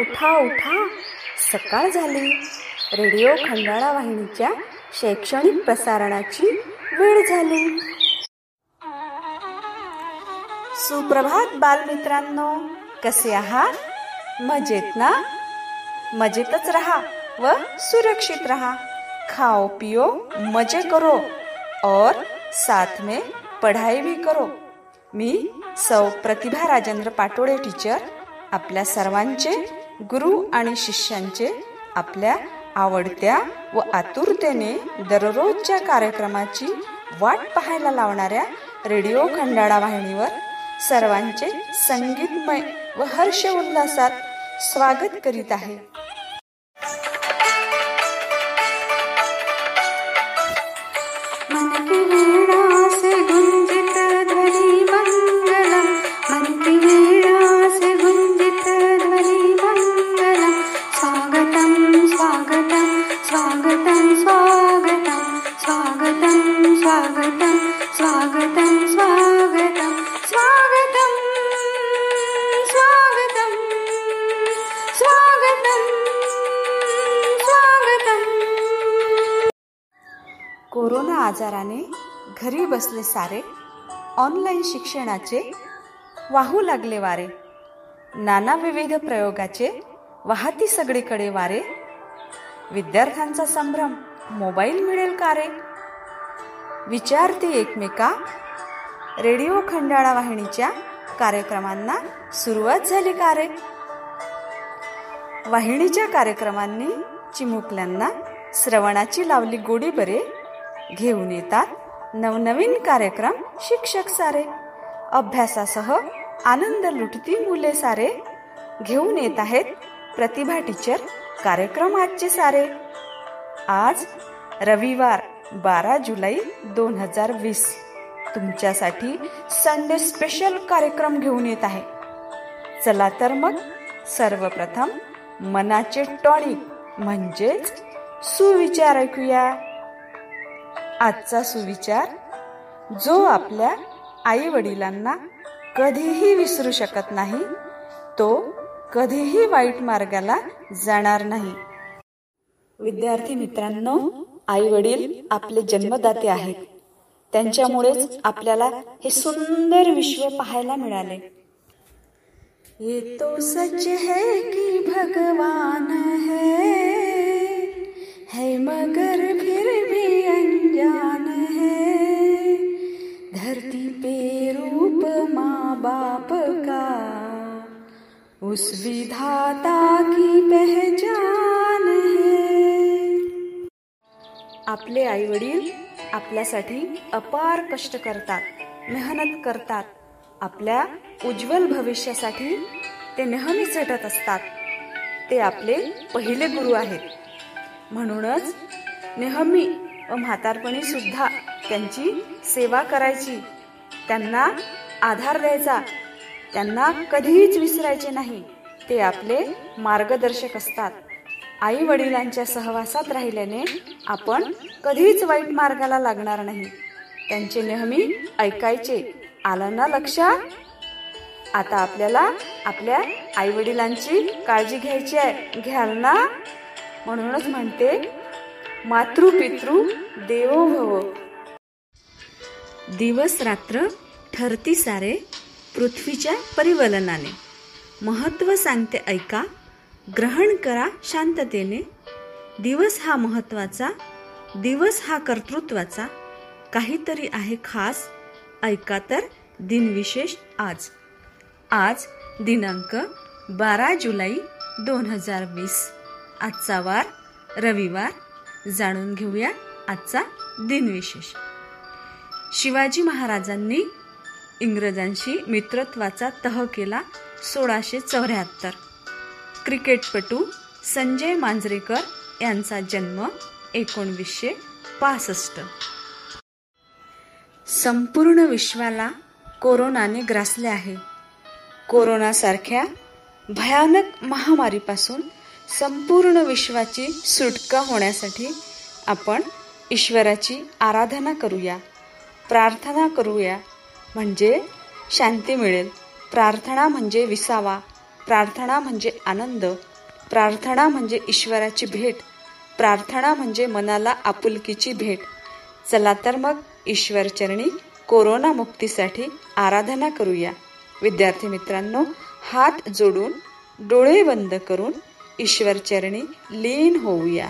उठा उठा. सकाळ झाली. रेडिओ खंडाळा वाहिनीच्या शैक्षणिक प्रसारणाची वेळ झाली. सुप्रभात बालमित्रांनो. कसे आहात? मजेत ना? मजेतच रहा व सुरक्षित रहा. खाओ पियो मजे करो. और साथ में पढ़ाई भी करो. मी सौ प्रतिभा राजेंद्र पाटोळे टीचर. आपल्या सर्वांचे गुरु आणि शिष्यांचे आपल्या आवडत्या व आतुरतेने दररोजच्या कार्यक्रमाची वाट पाहायला लावणाऱ्या रेडिओ खंडाळा वाहिनीवर सर्वांचे संगीतमय व हर्ष उल्हासात स्वागत करीत आहे. स्वागतम स्वागतम स्वागतम स्वागतम स्वागतम स्वागतम स्वागतम. कोरोना आजाराने घरी बसले सारे ऑनलाईन शिक्षणाचे वाहू लागले वारे नाना विविध प्रयोगाचे वाहती सगळीकडे वारे विद्यार्थ्यांचा संभ्रम मोबाईल मिळेल का रे? विचारते एकमेका रेडिओ खंडाळा वाहिनीच्या कार्यक्रमांना सुरुवात झाली का रे? वाहिनीच्या कार्यक्रमांनी चिमुकल्यांना श्रवणाची लावली गोडी बरे घेऊन येतात नवनवीन कार्यक्रम शिक्षक सारे. अभ्यासासह आनंद लुटती मुले सारे. घेऊन येत आहेत प्रतिभा टीचर कार्यक्रम आजचे सारे. आज रविवार बारा जुलै दोन हजार वीस. तुमच्यासाठी संडे स्पेशल कार्यक्रम घेऊन येत आहे. चला तर मग सर्वप्रथम मनाचे टॉनिक म्हणजेच सुविचार ऐकूया. आजचा सुविचार जो आपल्या आई वडिलांना कधीही विसरू शकत नाही तो कधीही वाईट मार्गाला जाणार नाही. विद्यार्थी मित्रांनो आई वडील आपले जन्मदाते आहेत. त्यांच्यामुळेच आपल्याला हे सुंदर विश्व पाहायला मिळाले. ये तो सच है कि भगवान है है मगर फिर भी अनजान है। धरती पे रूप माँ बाप का उस विधाता की पहचान आपले आई वडील आपल्यासाठी अपार कष्ट करतात मेहनत करतात. आपल्या उज्ज्वल भविष्यासाठी ते नेहमी झटत असतात. ते आपले पहिले गुरु आहेत. म्हणूनच नेहमी व म्हातारपणी सुद्धा त्यांची सेवा करायची. त्यांना आधार द्यायचा. त्यांना कधीच विसरायचे नाही. ते आपले मार्गदर्शक असतात. आई वडिलांच्या सहवासात राहिल्याने आपण कधीच वाईट मार्गाला लागणार नाही. त्यांचे नेहमी ऐकायचे. आलं ना लक्षात? आता आपल्याला आपल्या आई वडिलांची काळजी घ्यायची आहे. घ्याल ना? म्हणूनच म्हणते मातृ पितृ देवो भव दिवस रात्र ठरती सारे पृथ्वीच्या परिवलनाने. महत्त्व सांगते ऐका ग्रहण करा शांततेने. दिवस हा महत्त्वाचा दिवस हा कर्तृत्वाचा. काहीतरी आहे खास. ऐका तर दिनविशेष आज. आज दिनांक बारा जुलै दोन हजार वीस. आजचा वार रविवार. जाणून घेऊया आजचा दिनविशेष. शिवाजी महाराजांनी इंग्रजांशी मित्रत्वाचा तह केला सोळाशे चौऱ्याहत्तर. क्रिकेटपटू संजय मांजरेकर यांचा जन्म एकोणवीसशे पासष्ट. संपूर्ण विश्वाला कोरोनाने ग्रासले आहे. कोरोनासारख्या भयानक महामारीपासून संपूर्ण विश्वाची सुटका होण्यासाठी आपण ईश्वराची आराधना करूया प्रार्थना करूया. म्हणजे शांती मिळेल. प्रार्थना म्हणजे विसावा. प्रार्थना म्हणजे आनंद प्रार्थना म्हणजे ईश्वराची भेट प्रार्थना म्हणजे मनाला आपुलकीची भेट. चला तर मग ईश्वरचरणी कोरोना मुक्तीसाठी आराधना करूया. विद्यार्थी मित्रांनो हात जोडून डोळे बंद करून ईश्वरचरणी लीन होऊया.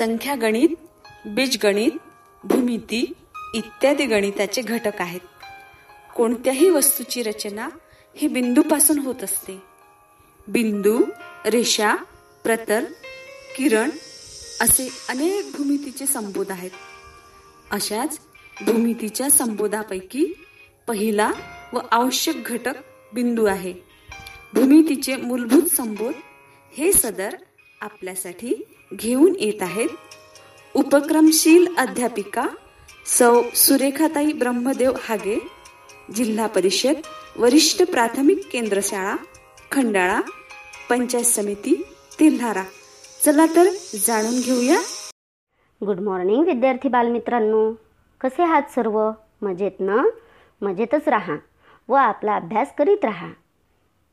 संख्या गणित बीजगणित भूमिती इत्यादी गणिताचे घटक आहेत. कोणत्याही वस्तूची रचना ही बिंदूपासून होत असते. बिंदू रेषा प्रतल किरण असे अनेक भूमितीचे संबोध आहेत. अशाच भूमितीच्या संबोधापैकी पहिला व आवश्यक घटक बिंदू आहे. भूमितीचे मूलभूत संबोध हे सदर आपल्यासाठी घेऊन येत आहेत. उपक्रमशील अध्यापिका सौ सुरेखाताई ब्रह्मदेव हागे जिल्हा परिषद वरिष्ठ प्राथमिक केंद्र शाळा खंडाळा पंचायत समिती तेल्हारा. चला तर जाणून घेऊया. गुड मॉर्निंग विद्यार्थी बालमित्रांनो. कसे आहात सर्व? मजेत ना? मजेतच राहा व आपला अभ्यास करीत राहा.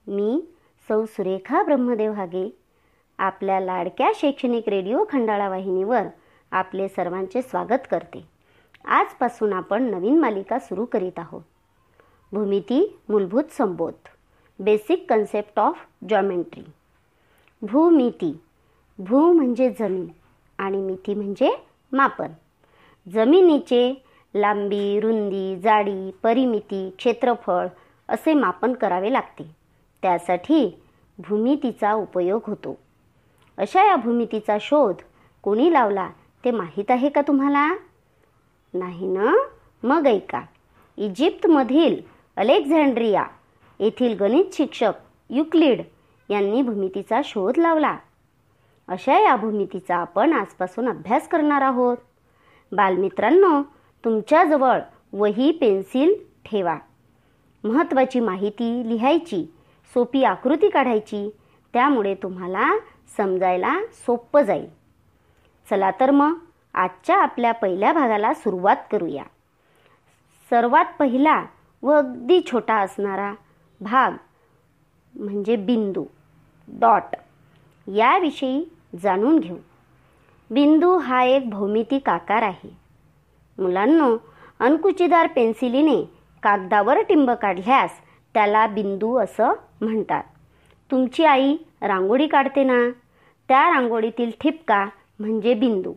मी सौ सुरेखा ब्रह्मदेव हागे आपल्या लाडक्या शैक्षणिक रेडिओ खंडाळा वाहिनीवर आपले सर्वांचे स्वागत करते. आजपासून आपण नवीन मालिका सुरू करीत आहोत. भूमिती मूलभूत संबोध. बेसिक कन्सेप्ट ऑफ जॉमेंट्री भूमिती. भू म्हणजे जमीन आणि मिती म्हणजे मापन. जमिनीचे लांबी रुंदी जाडी परिमिती क्षेत्रफळ असे मापन करावे लागते. त्यासाठी भूमितीचा उपयोग होतो. अशा या भूमितीचा शोध कोणी लावला ते माहीत आहे का तुम्हाला? नाही ना? मग ऐका. इजिप्तमधील अलेक्झांड्रिया येथील गणित शिक्षक युक्लिड यांनी भूमितीचा शोध लावला. अशा या भूमितीचा आपण आजपासून अभ्यास करणार आहोत. बालमित्रांनो तुमच्याजवळ वही पेन्सिल ठेवा. महत्त्वाची माहिती लिहायची सोपी आकृती काढायची त्यामुळे तुम्हाला समजायला सोपं जाईल. चला तर मग आजच्या आपल्या पहिल्या भागाला सुरुवात करूया. सर्वात पहिला व अगदी छोटा असणारा भाग म्हणजे बिंदू डॉट. याविषयी जाणून घेऊ. बिंदू हा एक भौमितिक आकार आहे. मुलांनो अंकुचीदार पेन्सिलीने कागदावर टिंब काढल्यास त्याला बिंदू असं म्हणतात. तुमची आई रांगोळी काढते ना त्या रांगोळीतील ठिपका म्हणजे बिंदू.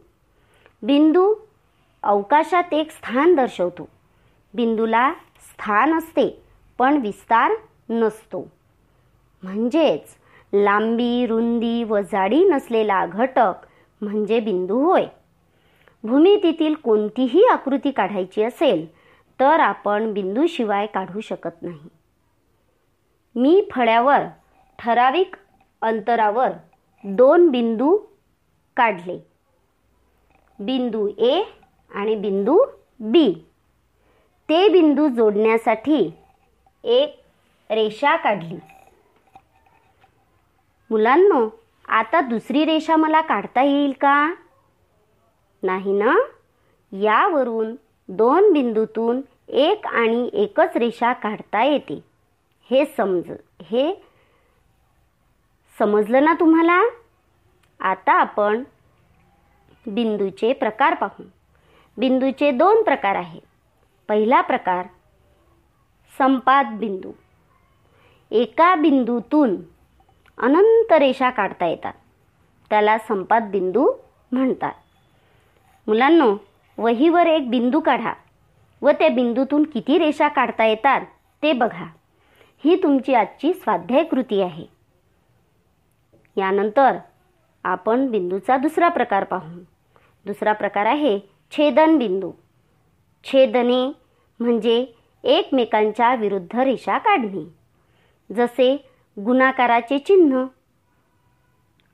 बिंदू अवकाशात एक स्थान दर्शवतो. बिंदूला स्थान असते पण विस्तार नसतो. म्हणजेच लांबी रुंदी व जाडी नसलेला घटक म्हणजे बिंदू होय. भूमितीतील कोणतीही आकृती काढायची असेल तर आपण बिंदूशिवाय काढू शकत नाही. मी फळ्यावर ठराविक अंतरावर दोन बिंदू काढले. बिंदू ए आणि बिंदू बी. ते बिंदू जोडण्यासाठी एक रेषा काढली. मुलांनो आता दुसरी रेषा मला काढता येईल का? नाही ना? यावरून दोन बिंदूतून एक आणि एकच रेषा काढता येते. हे समज हे समजलं ना तुम्हाला? आता आपण बिंदूचे प्रकार पाहू. बिंदूचे दोन प्रकार आहेत. पहिला प्रकार संपात बिंदू. एका बिंदूतून अनंत रेषा काढता येतात. त्याला संपात बिंदू म्हणतात. मुलांनो वहीवर एक बिंदू काढा व त्या बिंदूतून किती रेषा काढता येतात ते बघा. ही तुमची आजची स्वाध्याय कृती आहे. यानंतर आपण बिंदूचा दुसरा प्रकार पाहू. दुसरा प्रकार आहे छेदन बिंदू छेदने म्हणजे एकमेकांच्या विरुद्ध रेषा काढणे. जसे गुणाकाराचे चिन्ह.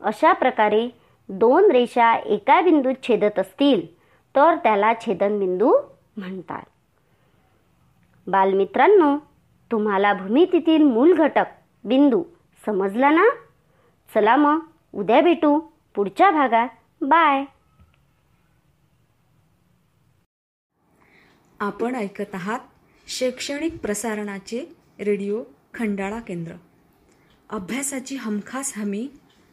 अशा प्रकारे दोन रेषा एका बिंदूत छेदत असतील तर त्याला छेदनबिंदू म्हणतात. बालमित्रांनो तुम्हाला भूमितीतील मूल घटक बिंदू समजला ना? चला मग. उद्या भेटू. पुढच्या भागात. बाय. आपण ऐकत आहात शैक्षणिक प्रसारणाचे रेडिओ खंडाळा केंद्र. अभ्यासाची हमखास हमी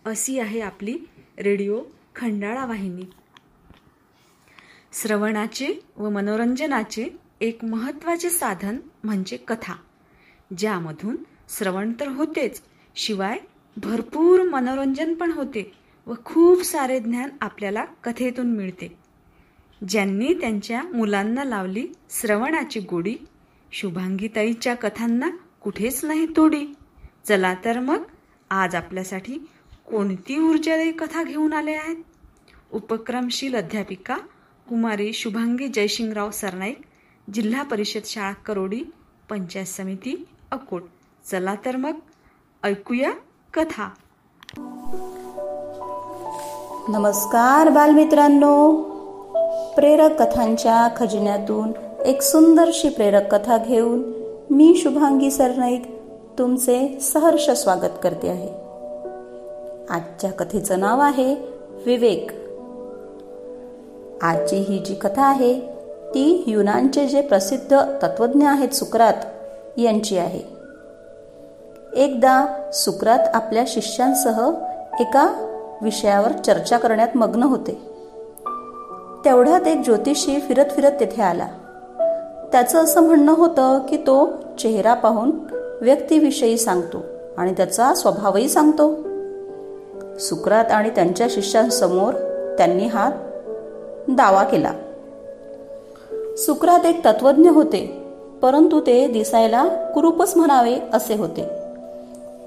अशी आहे आपली रेडिओ खंडाळा वाहिनी. श्रवणाचे व मनोरंजनाचे एक महत्त्वाचे साधन म्हणजे कथा ज्यामधून श्रवण तर होतेच शिवाय भरपूर मनोरंजन पण होते व खूप सारे ज्ञान आपल्याला कथेतून मिळते. ज्यांनी त्यांच्या मुलांना लावली श्रवणाची गोडी शुभांगीताईच्या कथांना कुठेच नाही तोडी. चला तर मग आज आपल्यासाठी कोणती ऊर्जादायी कथा घेऊन आले आहेत? उपक्रमशील अध्यापिका कुमारी शुभांगी जयशिंगराव सरनाईक जिल्हा परिषद शाळा करोडी पंचायत समिती अकोट. चला तर मग ऐकूया कथा. नमस्कार बालमित्रांनो. प्रेरक कथांच्या खजिन्यातून एक सुंदरशी प्रेरक कथा घेऊन मी शुभांगी सरनाईक तुमचे सहर्ष स्वागत करते आहे. आजच्या कथेचं नाव आहे विवेक. आजची ही जी कथा आहे ती युनानचे जे प्रसिद्ध तत्वज्ञ आहेत सुकरात यांची आहे. एकदा सुकरात आपल्या शिष्यांसह एका विषयावर चर्चा करण्यात मग्न होते. तेवढ्यात एक ज्योतिषी फिरत फिरत तेथे आला. त्याचं असं म्हणणं होतं की तो चेहरा पाहून व्यक्तीविषयी सांगतो आणि त्याचा स्वभावही सांगतो. सुकरात आणि त्यांच्या शिष्यांसमोर त्यांनी हा दावा केला. सुकरात एक तत्वज्ञ होते परंतु ते दिसायला कुरूपच म्हणावे असे होते.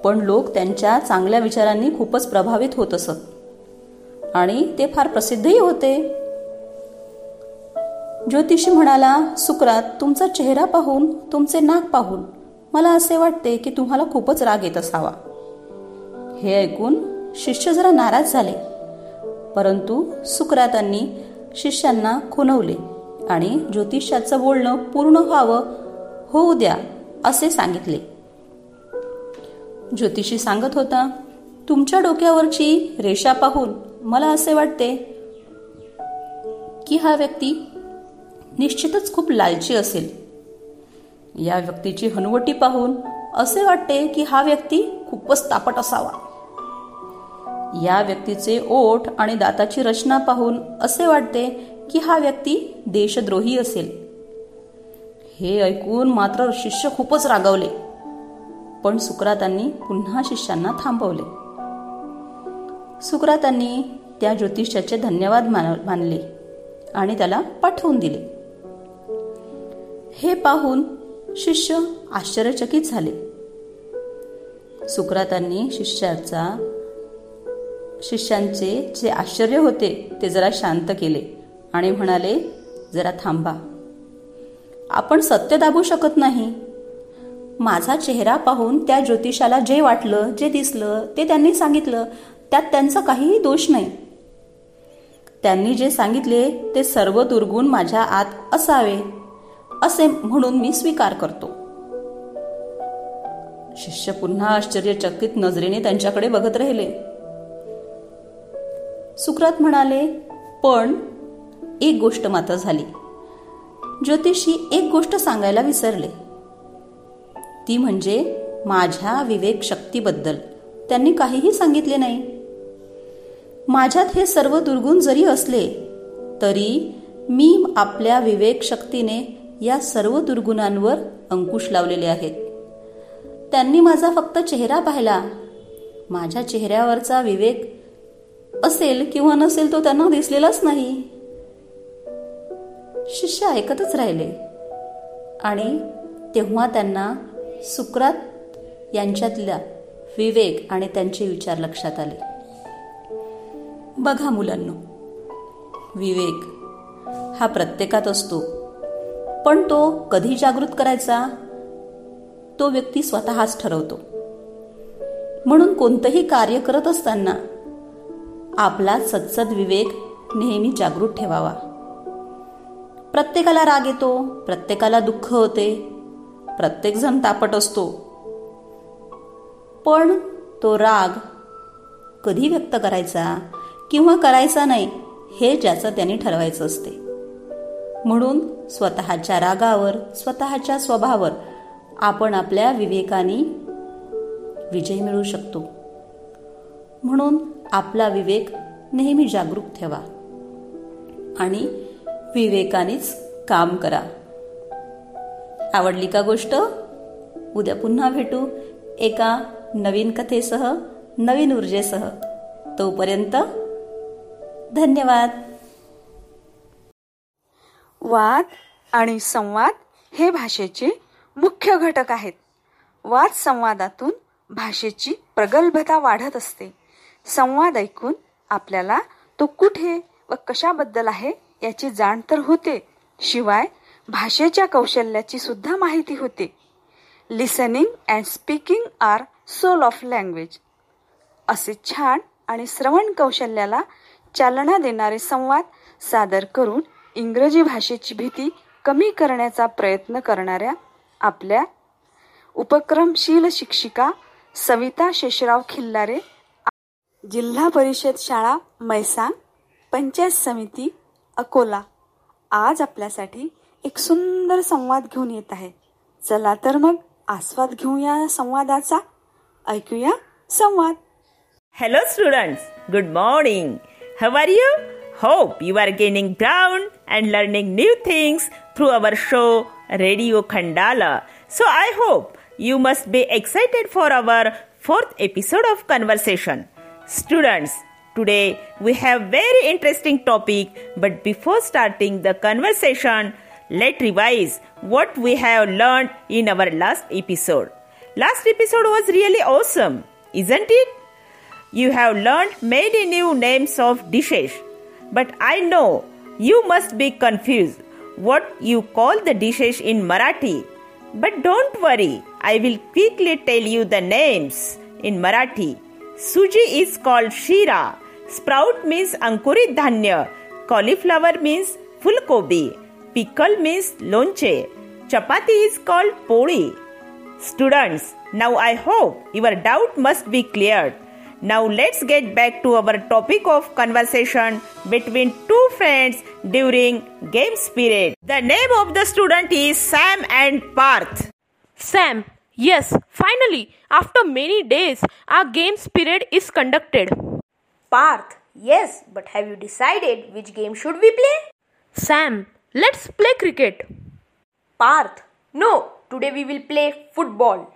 पण लोक त्यांच्या चांगल्या विचारांनी खूपच प्रभावित होत असत. आणि ते फार प्रसिद्धही होते. ज्योतिषी म्हणाला सुकरात तुमचा चेहरा पाहून तुमचे नाक पाहून मला असे वाटते की तुम्हाला खूपच राग येत असावा. हे ऐकून शिष्य जरा नाराज झाले. परंतु सुकरातांनी शिष्यांना खुनवले आणि ज्योतिषाचं बोलणं पूर्ण व्हावं होऊ द्या असे सांगितले. ज्योतिषी सांगत होता तुमच्या डोक्यावरची रेषा पाहून मला असे वाटते की हा व्यक्ती निश्चितच खूप लालची असेल. या व्यक्तीची हनुवटी पाहून असे वाटते की हा व्यक्ती खूपच तापट असावा. या व्यक्तीचे ओठ आणि दाताची रचना पाहून असे वाटते की हा व्यक्ती देशद्रोही असेल. हे ऐकून मात्र शिष्य खूपच रागवले. पण सुकरातांनी पुन्हा शिष्यांना थांबवले. सुकरातांनी त्या ज्योतिषाचे धन्यवाद मान- मानले आणि त्याला पाठवून दिले. हे पाहून शिष्य आश्चर्यचकित झाले. सुकरातांनी शिष्याचा शिष्यांचे जे आश्चर्य होते ते जरा शांत केले आणि म्हणाले जरा थांबा. आपण सत्य दाबू शकत नाही. माझा चेहरा पाहून त्या ज्योतिषाला जे वाटलं जे दिसलं ते त्यांनी सांगितलं. त्यात त्यांचा काहीही दोष नाही. त्यांनी जे सांगितले ते सर्व दुर्गुण माझ्या आत असावे असे म्हणून मी स्वीकार करतो. शिष्य पुन्हा आश्चर्यचकित नजरेने त्यांच्याकडे बघत राहिले. सुक्रात म्हणाले पण एक गोष्ट मात्र झाली. ज्योतिषी एक गोष्ट सांगायला विसरले. ती म्हणजे माझ्या विवेक शक्तीबद्दल. त्यांनी काहीही सांगितले नाही. माझ्यात हे सर्व दुर्गुण जरी असले तरी मी आपल्या विवेक शक्तीने या सर्व दुर्गुणांवर अंकुश लावलेले आहेत. त्यांनी माझा फक्त चेहरा पाहिला. माझ्या चेहऱ्यावरचा विवेक असेल किंवा नसेल तो त्यांना दिसलेलाच नाही. शिष्य ऐकतच राहिले. आणि तेव्हा त्यांना सुक्रात यांच्यातल्या विवेक आणि त्यांचे विचार लक्षात आले. बघा मुलांनो विवेक हा प्रत्येकात असतो. पण तो कधी जागृत करायचा? तो व्यक्ती स्वतःच ठरवतो. म्हणून कोणतंही कार्य करत असताना आपला सत्सद विवेक नेहमी जागृत ठेवावा. प्रत्येकाला राग येतो प्रत्येकाला दुःख होते प्रत्येकजण तापट असतो. पण तो राग कधी व्यक्त करायचा किंवा करायचा नाही हे ज्याचं त्यांनी ठरवायचं असते. म्हणून स्वतःच्या रागावर स्वतःच्या स्वभावावर आपण आपल्या विवेकाने विजय मिळवू शकतो. म्हणून आपला विवेक नेहमी जागरूक ठेवा आणि विवेकानेच काम करा. आवडली का गोष्ट? उद्या पुन्हा भेटू एका नवीन कथेसह नवीन ऊर्जेसह. तोपर्यंत धन्यवाद. वाद आणि संवाद हे भाषेचे मुख्य घटक आहेत. वाद संवादातून भाषेची प्रगल्भता वाढत असते. संवाद ऐकून आपल्याला तो कुठे व कशाबद्दल आहे याची जाण तर होते. शिवाय भाषेच्या कौशल्याची सुद्धा माहिती होते. Listening and speaking are soul of language असे छान आणि श्रवण कौशल्याला चालना देणारे संवाद सादर करून इंग्रजी भाषेची भीती कमी करण्याचा प्रयत्न करणाऱ्या आपल्या उपक्रमशील शिक्षिका सविता शेषराव खिल्लारे जिल्हा परिषद शाळा मैसांग पंचायत समिती अकोला. आज आपल्यासाठी एक सुंदर संवाद घेऊन येत आहे. चला तर मग आस्वाद घेऊया संवादाचा. ऐकूया संवाद. Hello student good morning have are you hope you are gaining ground and learning new things through our show radio Khandala so I hope you must be excited for our fourth episode of conversation students today we have very interesting topic but before starting the conversation let's revise what we have learned in our last episode. Last episode was really awesome, isn't it? You have learned many new names of dishes, but I know you must be confused what you call the dishes in Marathi. But don't worry, I will quickly tell you the names in Marathi. Suji is called Shira, sprout means Ankurit Dhanya, cauliflower means Fulkobi, pickle means Lonche, chapati is called Pori. Students, now I hope your doubt must be cleared. Now let's get back to our topic of conversation between two friends during game period. The name of the student is Sam and Parth. Sam, yes, finally, after many days, our games period is conducted. Parth, yes, but have you decided which game should we play? Sam, let's play cricket. Parth, no, today we will play football.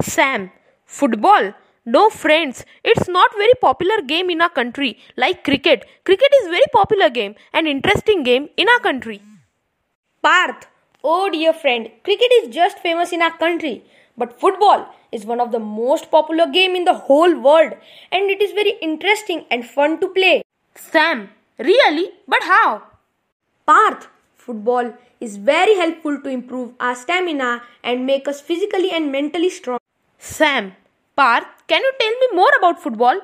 Sam, football? No friends, it's not very popular game in our country like cricket. Cricket is very popular game and interesting game in our country. Parth, oh dear friend, cricket is just famous in our country, but football is one of the most popular game in the whole world and it is very interesting and fun to play. Sam, really? But how? Parth, football is very helpful to improve our stamina and make us physically and mentally strong. Sam, Parth, can you tell me more about football?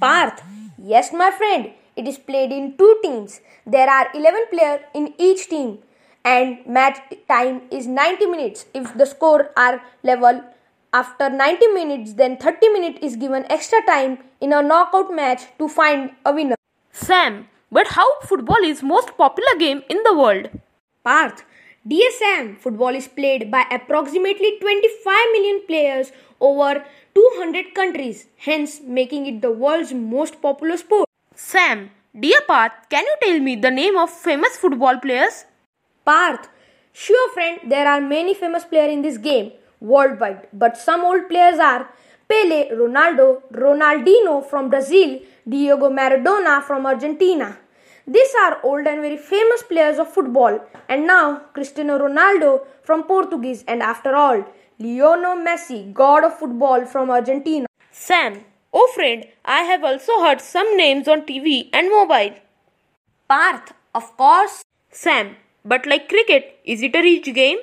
Parth, yes, my friend, it is played in two teams. There are 11 players in each team, and match time is 90 minutes. If the score are level after 90 minutes, then 30 minutes is given extra time in a knockout match to find a winner. Sam, but how football is most popular game in the world? Parth, dear Sam, football is played by approximately 25 million players over 200 countries, hence making it the world's most popular sport. Sam, dear Parth, can you tell me the name of famous football players? Parth, sure friend, there are many famous players in this game worldwide, but some old players are Pele, Ronaldo, Ronaldinho from Brazil, Diego Maradona from Argentina. These are old and very famous players of football, and now Cristiano Ronaldo from Portuguese, and after all, Lionel Messi, god of football from Argentina. Sam, oh friend, I have also heard some names on TV and mobile. Parth, of course. Sam, but like cricket, is it a rich game?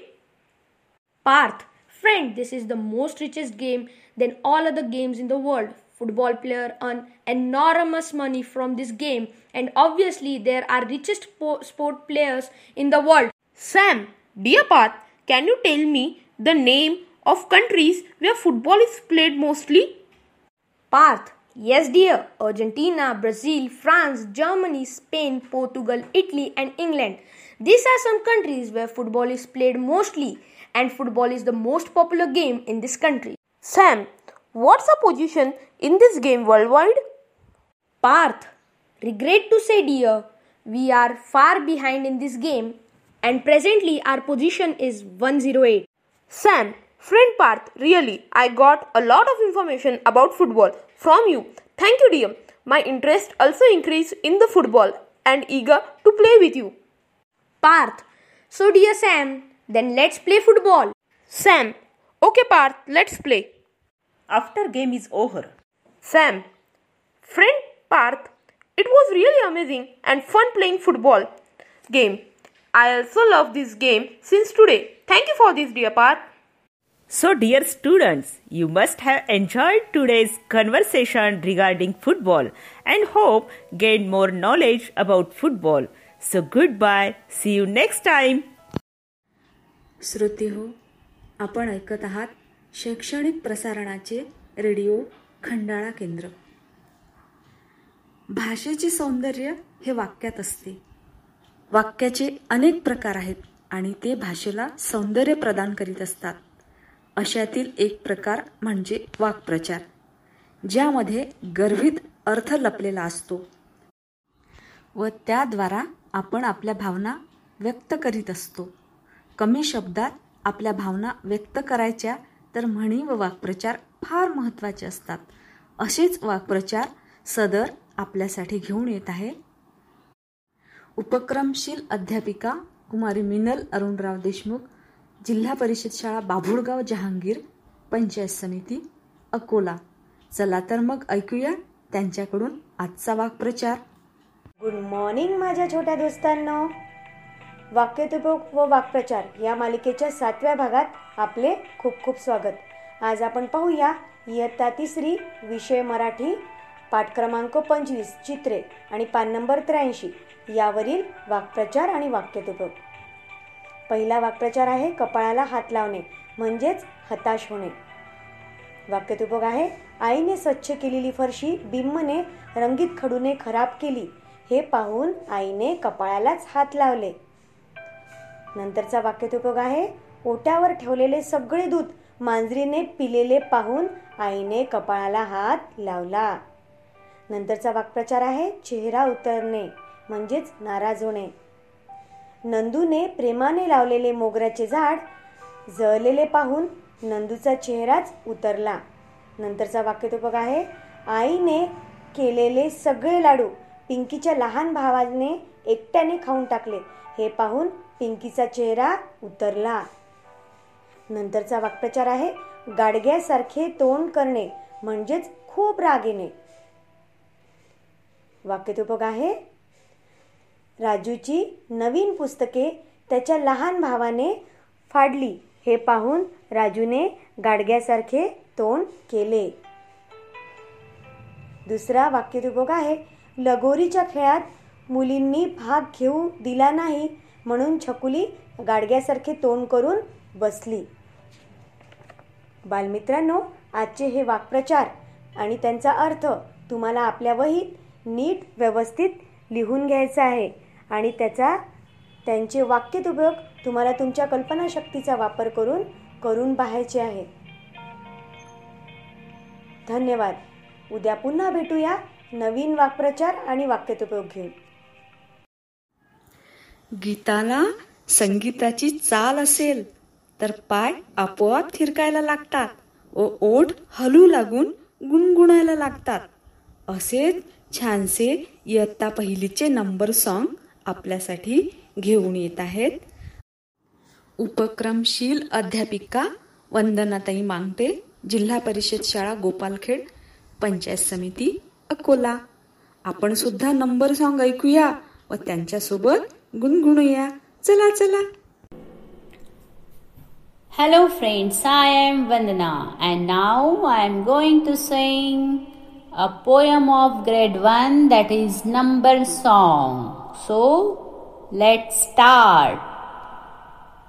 Parth, friend, this is the most richest game than all other games in the world. Football player earn enormous money from this game, and obviously there are richest po- sport players in the world. Sam, dear path can you tell me the name of countries where football is played mostly? path yes dear, Argentina, Brazil, France, Germany, Spain, Portugal, Italy, and England. These are some countries where football is played mostly, and football is the most popular game in this country. Sam, what's the position in this game worldwide? Parth, regret to say, dear, we are far behind in this game, and presently our position is 108. Sam, friend Parth, really, I got a lot of information about football from you. Thank you, dear. My interest also increased in the football and eager to play with you. Parth, so dear Sam, then let's play football. Sam, okay, Parth, let's play After game is over, Sam, friend Parth, it was really amazing and fun playing football game. I also love this game since today. Thank you for this, dear Parth. So, dear students, you must have enjoyed today's conversation regarding football and hope gained more knowledge about football. So, goodbye. See you next time. श्रोते हो आपण ऐकत आहात शैक्षणिक प्रसारणाचे radio Khandala केंद्र. भाषेचे सौंदर्य हे वाक्यात असते. वाक्याचे अनेक प्रकार आहेत आणि ते भाषेला सौंदर्य प्रदान करीत असतात. अशातील एक प्रकार म्हणजे वाक्प्रचार ज्यामध्ये गर्भित अर्थ लपलेला असतो व त्याद्वारा आपण आपल्या भावना व्यक्त करीत असतो. कमी शब्दात आपल्या भावना व्यक्त करायच्या तर म्हणी व वाक्प्रचार फार महत्त्वाचे असतात. असेच वाक्प्रचार सदर आपल्यासाठी घेऊन येत आहे. उपक्रमशील अध्यापिका कुमारी मिनल अरुणराव देशमुख जिल्हा परिषद शाळा बाभुळगाव जहांगीर पंचायत समिती अकोला. चला तर मग ऐकूया त्यांच्याकडून आजचा वाक्प्रचार. गुड मॉर्निंग माझ्या छोट्या दोस्तांनो. वाक्यतुपक व वाक्प्रचार या मालिकेच्या सातव्या भागात आपले खूप खूप स्वागत. आज आपण पाहूया इयत्ता तिसरी विषय मराठी पाठ क्रमांक पंचवीस चित्रे आणि पान नंबर त्र्याऐंशी यावरील वाक्प्रचार आणि वाक्यतुपक पहिला वाक्प्रचार आहे कपाळाला हात लावणे म्हणजेच हताश होणे. वाक्यतुपयोग आहे आईने स्वच्छ केलेली फरशी बिम्मने रंगीत खडूने खराब केली. हे पाहून आईने कपाळालाच हात लावले. नंतरचा वाक्यतुपक आहे ओट्यावर ठेवलेले सगळे दूध मांजरीने पिलेले पाहून आईने कपाळाला हात लावला. नंतरचा वाक्प्रचार आहे चेहरा उतरणे म्हणजेच नाराज होणे. नंदूने प्रेमाने लावलेले मोगऱ्याचे झाड जळलेले पाहून नंदूचा चेहराच उतरला. नंतरचा वाक्यतोपक आहे आईने केलेले सगळे लाडू पिंकीच्या लहान भावाने एकट्याने खाऊन टाकले. हे पाहून पिंकीचा चेहरा उतरला. नंतरचा वाक्प्रचार आहे गाडग्यासारखे तोंड करणे म्हणजेच खूप राग येणे. वाक्यतोपक आहे राजूची नवीन पुस्तके त्याच्या लहान भावाने फाडली. हे पाहून राजूने गाडग्यासारखे तोंड केले. दुसरा वाक्यतुपक आहे लगोरीच्या खेळात मुलींनी भाग घेऊ दिला नाही म्हणून छकुली गाडग्यासारखे तोंड करून बसली. बालमित्रांनो आजचे हे वाक्प्रचार आणि त्यांचा अर्थ तुम्हाला आपल्या वहीत नीट व्यवस्थित लिहून घ्यायचा आहे आणि त्याचा त्यांचे वाक्यतुपयोग तुम्हाला तुमच्या कल्पनाशक्तीचा वापर करून करून पाहायचे आहे. धन्यवाद. उद्या पुन्हा भेटूया नवीन वाक्प्रचार आणि वाक्यतुपयोग घेऊन. गीताला संगीताची चाल असेल तर पाय आपोआप थिरकायला लागतात व ओठ हलू लागून गुणगुणायला लागतात. असेच छानसे इयत्ता पहिलीचे नंबर सॉन्ग आपल्यासाठी घेऊन येत आहेत. उपक्रमशील अध्यापिका वंदनाताई मांगते जिल्हा परिषद शाळा गोपालखेड पंचायत समिती अकोला. आपण सुद्धा नंबर सॉन्ग ऐकूया व त्यांच्यासोबत गुणगुणूया चला चला Hello friends, I am Vandana and now I am going to sing a poem of grade 1 that is number song. So let's start.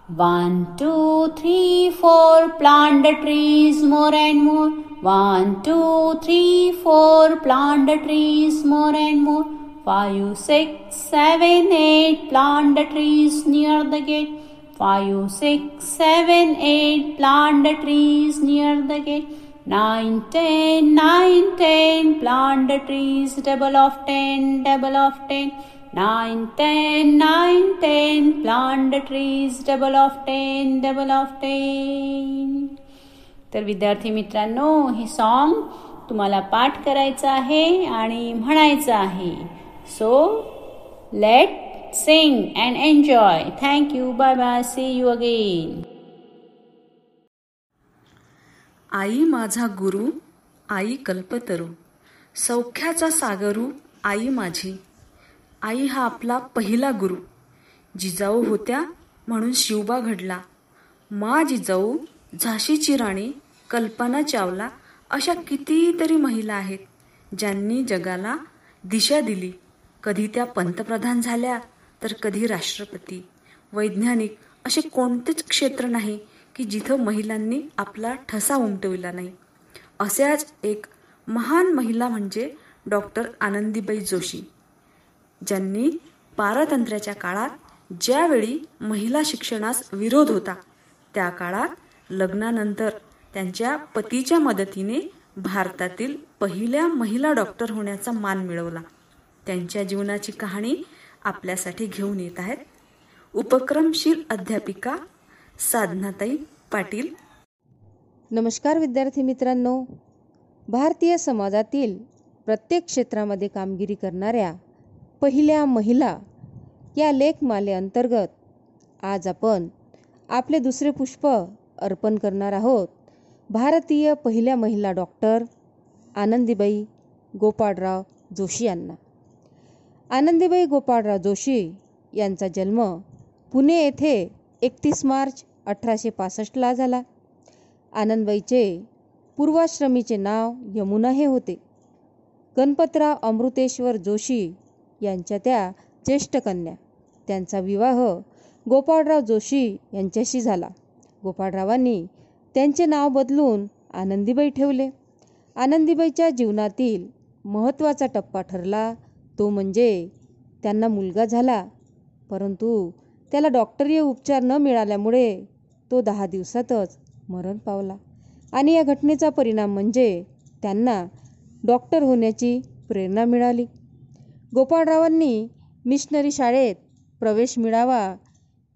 One, two, three, four, plant the trees more and more. One, two, three, four, plant the trees more and more. Five, six, seven, eight, plant the trees near the gate. Five, six, seven, eight, plant the trees near the gate. Nine, ten, nine, ten, plant the trees, double of ten, double of ten. Nine, ten, nine, ten, plant the trees, double of ten, double of ten. तर विद्यार्थी मित्रांनो हे song तुम्हाला पाठ करायचं आहे आणि म्हणायचं आहे so let sing enjoy. Enjoy thank you bye bye. See you again. आई माझा गुरु आई कल्पतरू सौख्याचा सागरू आई माझी आई हा आपला पहिला गुरु जिजाऊ होत्या म्हणून शिवबा घडला मा जिजाऊ झाशीची राणी कल्पना चावला अशा कितीतरी महिला आहेत ज्यांनी जगाला दिशा दिली कधी त्या पंतप्रधान झाल्या तर कधी राष्ट्रपती. वैज्ञानिक असे कोणतेच क्षेत्र नाही की जिथं महिलांनी आपला ठसा उमटविला नाही. अशाच एक महान महिला म्हणजे डॉक्टर आनंदीबाई जोशी ज्यांनी पारतंत्र्याच्या काळात ज्यावेळी महिला शिक्षणास विरोध होता त्या काळात लग्नानंतर त्यांच्या पतीच्या मदतीने भारतातील पहिल्या महिला डॉक्टर होण्याचा मान मिळवला. त्यांच्या जीवनाची कहाणी आपल्यासाठी घेऊन येत आहेत. उपक्रमशील अध्यापिका साधनाताई पाटील. नमस्कार विद्यार्थी मित्रांनो. भारतीय समाजातील प्रत्येक क्षेत्रामध्ये कामगिरी करणाऱ्या पहिल्या महिला या लेखमालेअंतर्गत आज आपण आपले दुसरे पुष्प अर्पण करणार आहोत. भारतीय पहिल्या महिला डॉक्टर आनंदीबाई गोपाळराव जोशी यांना. आनंदीबाई गोपाळराव जोशी यांचा जन्म पुणे येथे एकतीस मार्च अठराशे पासष्टला झाला. आनंदबाईचे पूर्वाश्रमीचे नाव यमुना हे होते. गणपतराव अमृतेश्वर जोशी यांच्या त्या ज्येष्ठ कन्या. त्यांचा विवाह गोपाळराव जोशी यांच्याशी झाला. गोपाळरावांनी त्यांचे नाव बदलून आनंदीबाई ठेवले. आनंदीबाईच्या जीवनातील महत्त्वाचा टप्पा ठरला तो म्हणजे त्यांना मुलगा झाला. परंतु त्याला डॉक्टरीय उपचार न मिळाल्यामुळे तो दहा दिवसातच मरण पावला. आणि या घटनेचा परिणाम म्हणजे त्यांना डॉक्टर होण्याची प्रेरणा मिळाली. गोपाळरावांनी मिशनरी शाळेत प्रवेश मिळावा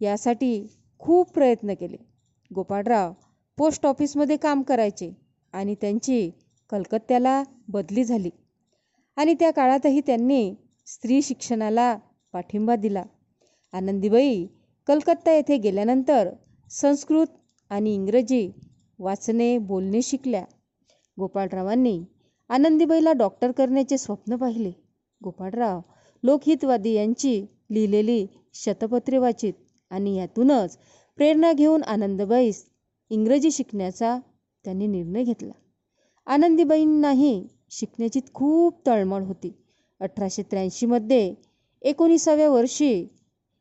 यासाठी खूप प्रयत्न केले. गोपाळराव पोस्ट ऑफिसमध्ये काम करायचे आणि त्यांची कलकत्त्याला बदली झाली. आणि त्या काळातही त्यांनी स्त्री शिक्षणाला पाठिंबा दिला. आनंदीबाई कलकत्ता येथे गेल्यानंतर संस्कृत आणि इंग्रजी वाचणे बोलणे शिकल्या. गोपाळरावांनी आनंदीबाईला डॉक्टर करण्याचे स्वप्न पाहिले. गोपाळराव लोकहितवादी यांची लिहिलेली शतपत्रे वाचित आणि यातूनच प्रेरणा घेऊन आनंदबाईस इंग्रजी शिकण्याचा त्यांनी निर्णय घेतला. आनंदीबाईंनाही शिकण्याची खूप तळमळ होती. अठराशे त्र्याऐंशीमध्ये एकोणीसाव्या वर्षी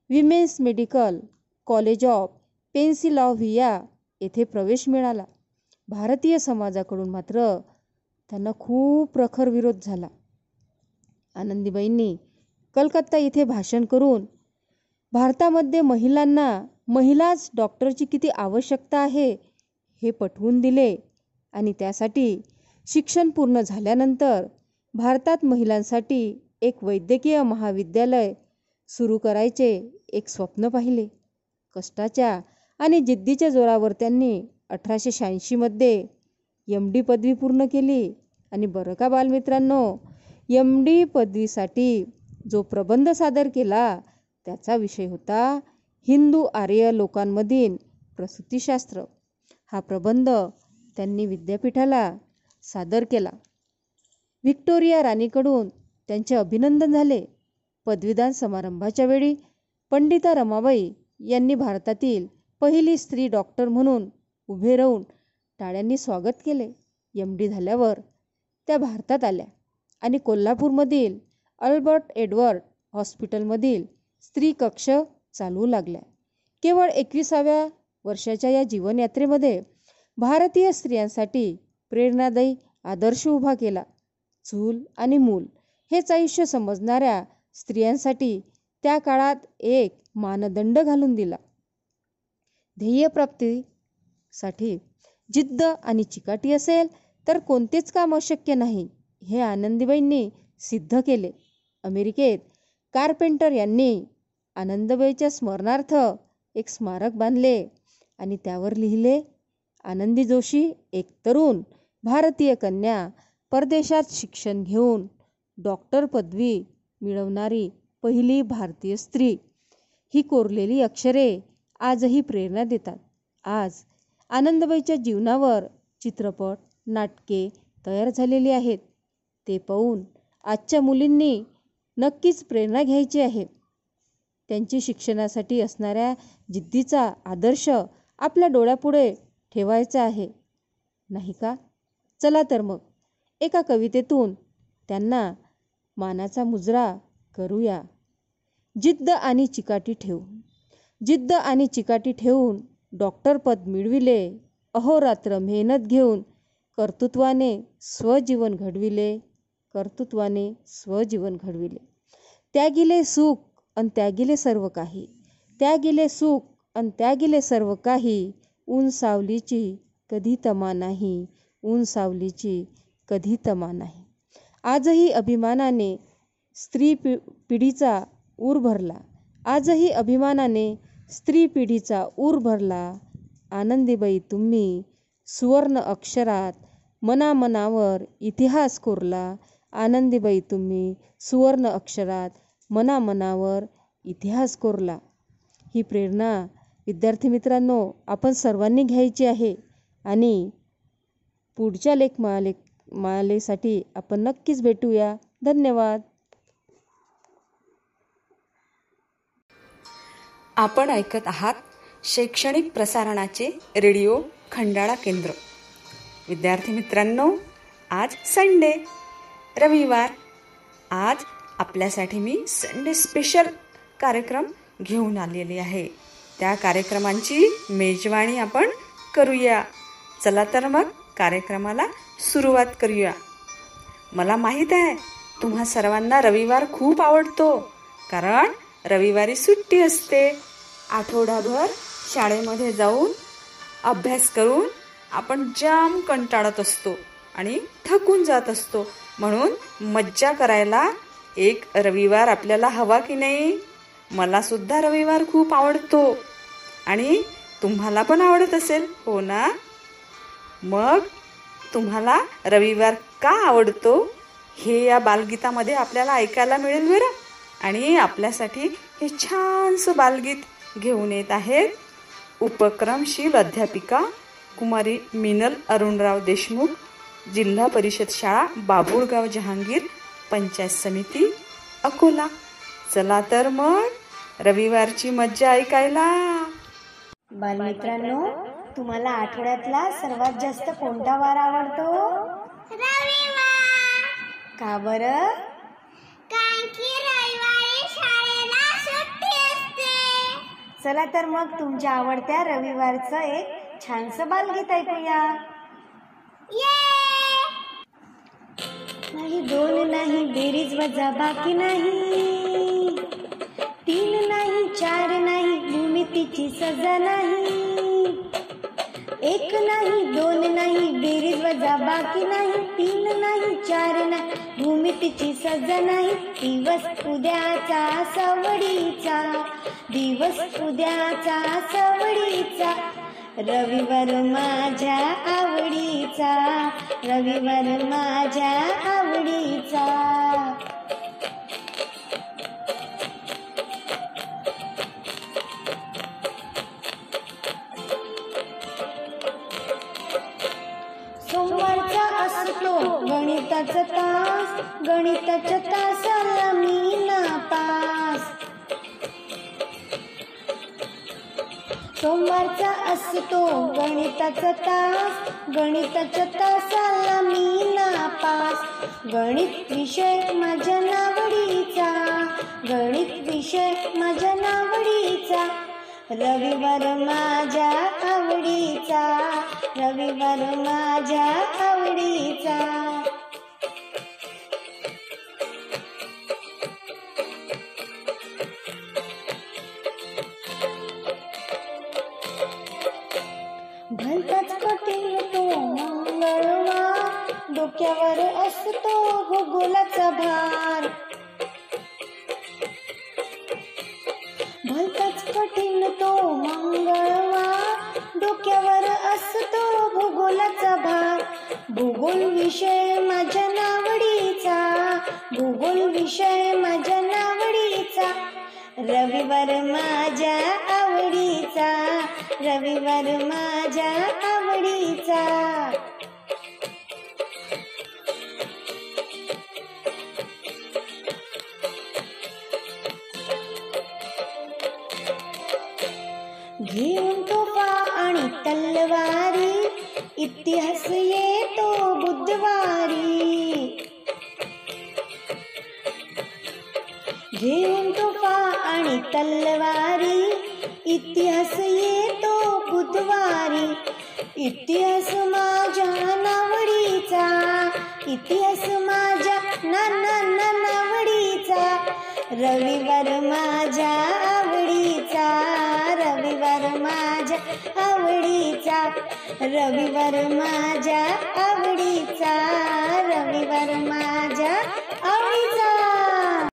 women's medical college of Pennsylvania येथे प्रवेश मिळाला. भारतीय समाजाकडून मात्र त्यांना खूप प्रखर विरोध झाला. आनंदीबाईंनी कलकत्ता येथे भाषण करून भारतामध्ये महिलांना महिलाच डॉक्टरची किती आवश्यकता आहे हे पटवून दिले आणि त्यासाठी शिक्षण पूर्ण झाल्यानंतर भारतात महिलांसाठी एक वैद्यकीय महाविद्यालय सुरू करायचे एक स्वप्न पाहिले. कष्टाच्या आणि जिद्दीच्या जोरावर त्यांनी अठराशे शहाऐंशीमध्ये एम डी पदवी पूर्ण केली. आणि बरं का बालमित्रांनो एम डी पदवीसाठी जो प्रबंध सादर केला त्याचा विषय होता हिंदू आर्य लोकांमधील प्रसूतीशास्त्र. हा प्रबंध त्यांनी विद्यापीठाला सादर केला. व्हिक्टोरिया राणीकडून त्यांचे अभिनंदन झाले. पदवीदान समारंभाच्या वेळी पंडिता रमाबाई यांनी भारतातील पहिली स्त्री डॉक्टर म्हणून उभे राहून टाळ्यांनी स्वागत केले. एम डी झाल्यावर त्या भारतात आल्या आणि कोल्हापूरमधील अल्बर्ट एडवर्ड हॉस्पिटलमधील स्त्री कक्ष चालवू लागल्या. केवळ एकविसाव्या वर्षाच्या या जीवनयात्रेमध्ये भारतीय स्त्रियांसाठी प्रेरणादायी आदर्श उभा केला. चूल आणि मूल हेच आयुष्य समजणाऱ्या स्त्रियांसाठी त्या काळात एक मानदंड घालून दिला. ध्येयप्राप्तीसाठी जिद्द आणि चिकाटी असेल तर कोणतेच काम अशक्य नाही हे आनंदीबाईंनी सिद्ध केले. अमेरिकेत कार्पेंटर यांनी आनंदबाईच्या स्मरणार्थ एक स्मारक बांधले आणि त्यावर लिहिले आनंदी जोशी एक तरुण भारतीय कन्या परदेशात शिक्षण घेऊन डॉक्टर पदवी मिळवणारी पहिली भारतीय स्त्री. ही कोरलेली अक्षरे आजही प्रेरणा देतात. आज आनंदबाईच्या जीवनावर चित्रपट नाटके तयार झालेली आहेत. ते पाहून आजच्या मुलींनी नक्कीच प्रेरणा घ्यायची आहे. त्यांची शिक्षणासाठी असणाऱ्या जिद्दीचा आदर्श आपल्या डोळ्यापुढे ठेवायचा आहे. नाही का? चला तर मग. एका कवितेतून त्यांना मानाचा मुजरा करूया. जिद्द आणि चिकाटी ठेवून. जिद्द आणि चिकाटी ठेवून डॉक्टरपद मिळविले. अहोरात्र मेहनत घेऊन कर्तृत्वाने स्वजीवन घडविले. कर्तृत्वाने स्वजीवन घडविले. त्यागिले सुख अन त्यागिले सर्व काही. त्यागिले सुख अन त्यागिले सर्व काही. ऊन सावलीची कधी तमा नाही. ऊन सावलीची कधी तमा नाही. आजही अभिमानाने स्त्री पि पिढीचा ऊर भरला. आजही अभिमानाने स्त्री पिढीचा ऊर भरला. आनंदीबाई तुम्ही सुवर्ण अक्षरात मनामनावर इतिहास कोरला. आनंदीबाई तुम्ही सुवर्ण अक्षरात मनामनावर इतिहास कोरला. ही प्रेरणा विद्यार्थी मित्रांनो आपण सर्वांनी घ्यायची आहे. आणि पुढच्या लेख माले मालेसाठी आपण नक्कीच भेटूया. धन्यवाद. आपण ऐकत आहात शैक्षणिक प्रसारणाचे रेडिओ खंडाळा केंद्र. विद्यार्थी मित्रांनो आज संडे रविवार. आज आपल्यासाठी मी संडे स्पेशल कार्यक्रम घेऊन आलेली आहे. त्या कार्यक्रमांची मेजवानी आपण करूया. चला तर मग कार्यक्रमाला सुरुवात करूया. मला माहीत आहे तुम्हा सर्वांना रविवार खूप आवडतो कारण रविवारी सुट्टी असते. आठवडाभर शाळेमध्ये जाऊन अभ्यास करून आपण जाम कंटाळत असतो आणि थकून जात असतो. म्हणून मज्जा करायला एक रविवार आपल्याला हवा की नाही? मला सुद्धा रविवार खूप आवडतो. आणि तुम्हाला पण आवडत असेल हो ना? मग तुम्हाला रविवार का आवडतो हे या बालगीतामध्ये आपल्याला ऐकायला मिळेल बरं. आणि आपल्यासाठी हे छानसं बालगीत घेऊन येत आहेत उपक्रमशील अध्यापिका कुमारी मिनल अरुणराव देशमुख जिल्हा परिषद शाळा बाबुळगाव जहांगीर पंचायत समिती अकोला. चला तर मग रविवारची मज्जा ऐकायला. बालमित्रांनो तुम्हाला आठवड्यातला सर्वात जास्त कोणता वार आवडतो? का बरं? चला तर मग तुमच्या आवडत्या रविवारचं एक छानसं बालगीत ऐकूया. नाही दोन नाही बेरीज वजा बाकी नाही. तीन नाही चार नाही भूमितीची सजा नाही. एक नाही दोन नाही बेरीज वजा बाकी नाही तीन नाही चार नाही भूमितीची सजा नाही दिवस उद्याचा सवडीचा दिवस उद्याचा सवडीचा रविवार माझ्या आवडीचा रविवार माझ्या आवडीचा. गणिताचा तास गणिताच्या तासाला मी नापास. सोमवारचा असतो गणिताचा तास गणिताच्या तासाला मी नापास. गणित विषय माझ्या नावडीचा गणित विषय माझ्या नावडीचा. रविवार माझ्या आवडीचा रविवार माझ्या आवडीचा. भूगोल विषय माझ्या नावडीचा भूगोल विषय माझ्या नावडीचा. रविवार माझ्या आवडीचा रविवार माझ्या आवडीचा. तलवारी इतिहास येतो बुधवारी. इतिहास माझ्या नावडीचा इतिहास माझ्या ना ना ना नावडीचा रविवार माझ्या आवडीचा रविवार माझ्या आवडीचा. रविवार माझ्या आवडीचा रविवार माझ्या आवडीचा.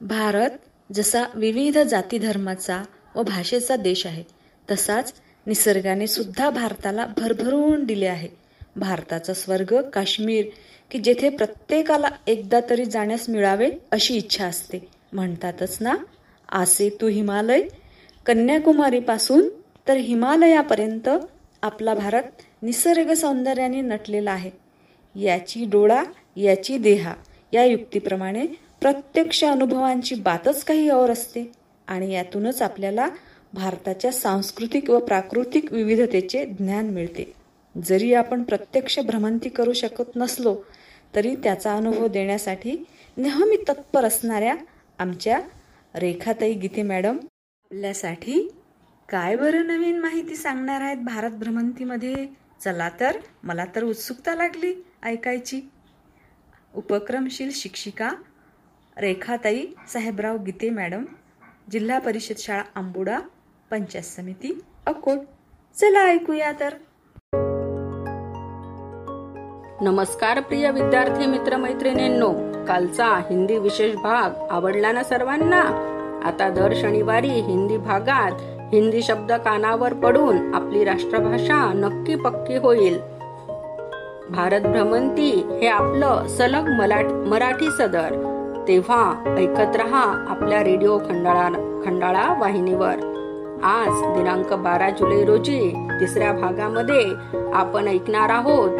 भारत जसा विविध जातीधर्माचा व भाषेचा देश आहे तसाच निसर्गाने सुद्धा भारताला भरभरून दिले आहे. भारताचा स्वर्ग काश्मीर की जेथे प्रत्येकाला एकदा तरी जाण्यास मिळावे अशी इच्छा असते. म्हणतातच ना आसे तू हिमालय कन्याकुमारीपासून तर हिमालयापर्यंत आपला भारत निसर्ग सौंदर्याने नटलेला आहे. याची डोळा याची देहा या युक्तीप्रमाणे प्रत्यक्ष अनुभवांची बातच काही और असते आणि यातूनच आपल्याला भारताच्या सांस्कृतिक व प्राकृतिक विविधतेचे ज्ञान मिळते. जरी आपण प्रत्यक्ष भ्रमंती करू शकत नसलो तरी त्याचा अनुभव देण्यासाठी नेहमी तत्पर असणाऱ्या आमच्या रेखाताई गीते मॅडम आपल्यासाठी काय बरं नवीन माहिती सांगणार आहेत भारत भ्रमंतीमध्ये? चला तर मला तर उत्सुकता लागली ऐकायची. उपक्रमशील शिक्षिका रेखाताई साहेबराव गीते मॅडम जिल्हा परिषद शाळा आंबुडा पंचायत समिती अकोट. चला ऐकूया तर. नमस्कार प्रिय विद्यार्थी मित्र मैत्रिणींनो. कालचा हिंदी विशेष भाग आवडला ना सर्वांना? आता दर शनिवारी हिंदी भागात हिंदी शब्द कानावर पडून आपली राष्ट्रभाषा नक्की पक्की होईल. भारत भ्रमंती हे आपलं सलग मराठी सदर. तेव्हा ऐकत रहा आपल्या रेडिओ खंडाळा खंडाळा वाहिनीवर. आज दिनांक बारा जुलै रोजी तिसऱ्या भागामध्ये आपण ऐकणार आहोत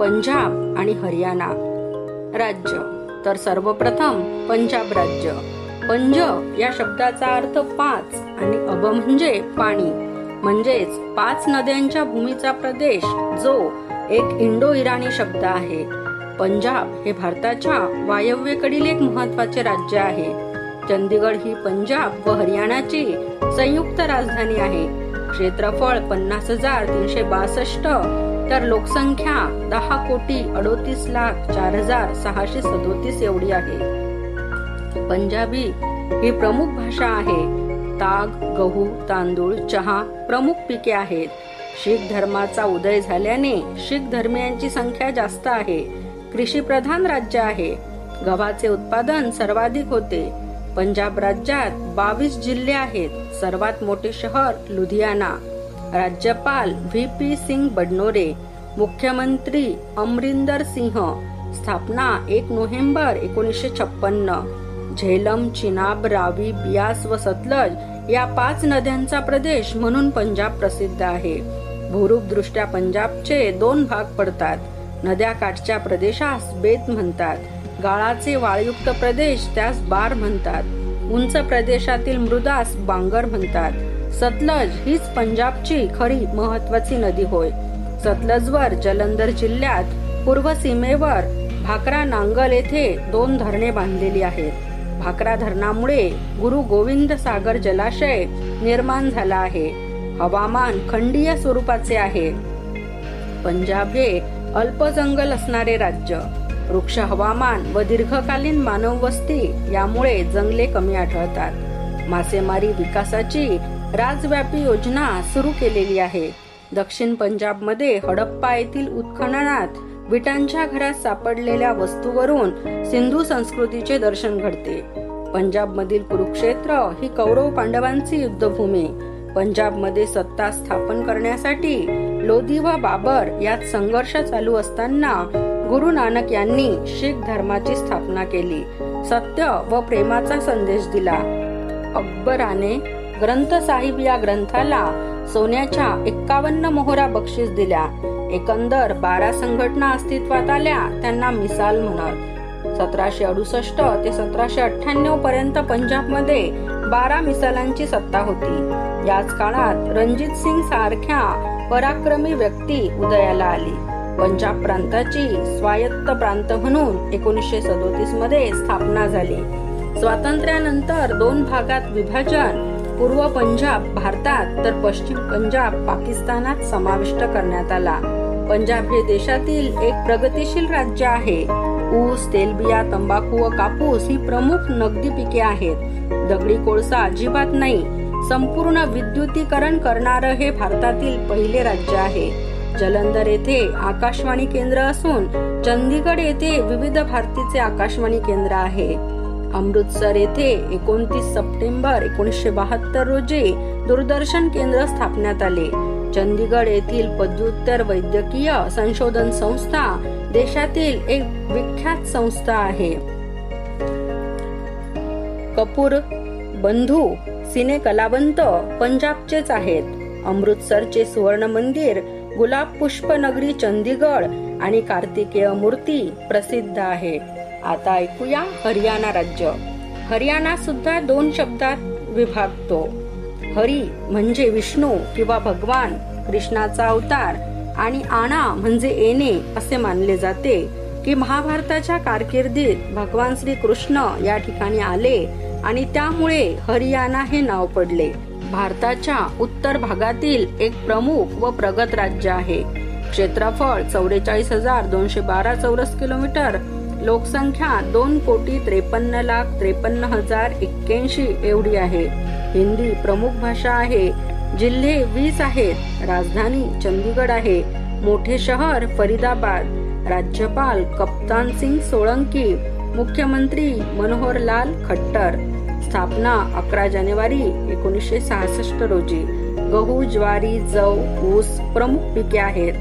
पंजाब आणि हरियाणा राज्य. तर सर्वप्रथम पंजाब राज्य. पंज या शब्दाचा अर्थ पाच आणि अब म्हणजे पाणी. म्हणजेच पाच नद्यांच्या भूमीचा प्रदेश जो एक इंडो इराणी शब्द आहे. पंजाब हे भारताच्या वायव्येकडील एक महत्त्वाचे राज्य आहे. चंदीगड ही पंजाब व हरियाणाची संयुक्त राजधानी आहे. क्षेत्रफळ पन्नास हजार तीनशे बासष्ट तर लोकसंख्या दहा कोटी अडोतीस लाख चार हजार सहाशे सदोतीस एवढी आहे. पंजाबी ही प्रमुख भाषा आहे. ताग गहू तांदूळ चहा प्रमुख पिके आहेत. शीख धर्माचा उदय झाल्याने शीख धर्मियांची संख्या जास्त आहे. कृषीप्रधान राज्य आहे. गव्हाचे उत्पादन सर्वाधिक होते. पंजाब राज्यात बावीस जिल्हे आहेत. सर्वात मोठे शहर लुधियाना. राज्यपाल व्ही पी सिंग बडनोरे मुख्यमंत्री अमरिंदर सिंह स्थापना एक नोव्हेंबर एकोणीसशे छप्पन्न. झेलम चिनाब रावी बियास व सतलज या पाच नद्यांचा प्रदेश म्हणून पंजाब प्रसिद्ध आहे. भूरूप दृष्ट्या पंजाबचे दोन भाग पडतात. नद्या काठच्या प्रदेशास बेत म्हणतात. गाळाचे वाळयुक्त प्रदेश त्यास बार म्हणतात. उंच प्रदेशातील मृदास बांगर म्हणतात. सतलज हीच पंजाबची खरी महत्वाची नदी होय. सतलजवर जलंधर जिल्ह्यात पूर्व सीमेवर भाकरा नांगल येथे दोन धरणे बांधलेली आहेत. भाकरा धरणामुळे गुरु गोविंद सागर जलाशय निर्माण झाला आहे. हवामान खंडीय स्वरूपाचे आहे. पंजाब हे अल्प जंगल असणारे राज्य. वृक्ष हवामान व दीर्घकालीन मानव वस्ती यामुळे जंगले कमी आढळतात. मासेमारी विकासाची राजव्यापी योजना सुरू केलेली आहे. दक्षिण पंजाबमध्ये हडप्पा येथील उत्खननात विटांच्या घरात सापडलेल्या वस्तूवरून सिंधू संस्कृतीचे दर्शन घडते. पंजाब मधील कुरुक्षेत्र ही कौरव पांडवांची युद्धभूमी. पंजाबमध्ये सत्ता स्थापन करण्यासाठी लोधी व बाबर यात संघर्ष चालू असताना गुरु नानक यांनी शीख धर्माची स्थापना केली. सत्य व प्रेमाचा संदेश दिला. अकबराने ग्रंथ साहिब या ग्रंथाला सोन्याच्या एक्कावन्न मोहरा बक्षीस दिल्या. एकंदर बारा संघटना अस्तित्वात आल्या त्यांना मिसाल म्हणत. सतराशे अडुसष्ट ते सतराशे अठ्ठ्याण्णव पर्यंत पंजाबमध्ये बारा मिसालांची सत्ता होती. याच काळात रणजित सिंग सारख्या पराक्रमी व्यक्ती उदयाला आली. पंजाब प्रांताची स्वायत्त प्रांत म्हणून एकोणीसशे सदोतीसमध्ये स्थापना झाली. स्वातंत्र्यानंतर दोन भागात विभाजन पूर्व पंजाब भारतात तर पश्चिम पंजाब पाकिस्तानात समाविष्ट करण्यात आला. पंजाब हे देशातील एक प्रगतीशील राज्य आहे. ऊस तेलबिया तंबाखू व कापूस ही प्रमुख नगदी पिके आहेत. दगडी कोळसा अजिबात नाही. संपूर्ण विद्युतीकरण करणारं हे भारतातील पहिले राज्य आहे. जलंधर येथे आकाशवाणी केंद्र असून चंदीगड येथे विविध भारतीचे आकाशवाणी केंद्र आहे. अमृतसर येथे एकोणतीस सप्टेंबर एकोणीसशे बहात्तर रोजी दूरदर्शन केंद्र स्थापण्यात आले. चंदीगड येथील पदव्युत्तर वैद्यकीय संशोधन संस्था देशातील एक विख्यात संस्था आहे. कपूर बंधू सिने कलावंत पंजाबचेच आहेत. अमृतसरचे सुवर्ण मंदिर गुलाब पुष्प नगरी चंदीगड आणि कार्तिकेय मूर्ती प्रसिद्ध आहे. आता ऐकूया हरियाणा राज्य. हरियाणा सुद्धा दोन शब्दात विभागतो. हरी म्हणजे विष्णू किंवा भगवान कृष्णाचा अवतार आणि आणा म्हणजे येणे असे मानले जाते. की महाभारताच्या कारकिर्दीत भगवान श्री कृष्ण या ठिकाणी आले आणि त्यामुळे हरियाणा हे नाव पडले. भारताच्या उत्तर भागातील एक प्रमुख व प्रगत राज्य आहे. क्षेत्रफळ चौवेचाळीस हजार दोनशे बारा चौरस किलोमीटर लोकसंख्या दोन कोटी त्रेपन्न लाख त्रेपन्न हजार एक्क्याऐंशी एवढी आहे. हिंदी प्रमुख भाषा आहे. जिल्हे वीस आहेत. राजधानी चंदीगड आहे. मोठे शहर फरीदाबाद. राज्यपाल कप्तान सिंग सोळंकी मुख्यमंत्री मनोहर लाल खट्टर. स्थापना अकरा जानेवारी एकोणीसशे सहासष्ट रोजी. गहू ज्वारी जव ऊस प्रमुख पिके आहेत.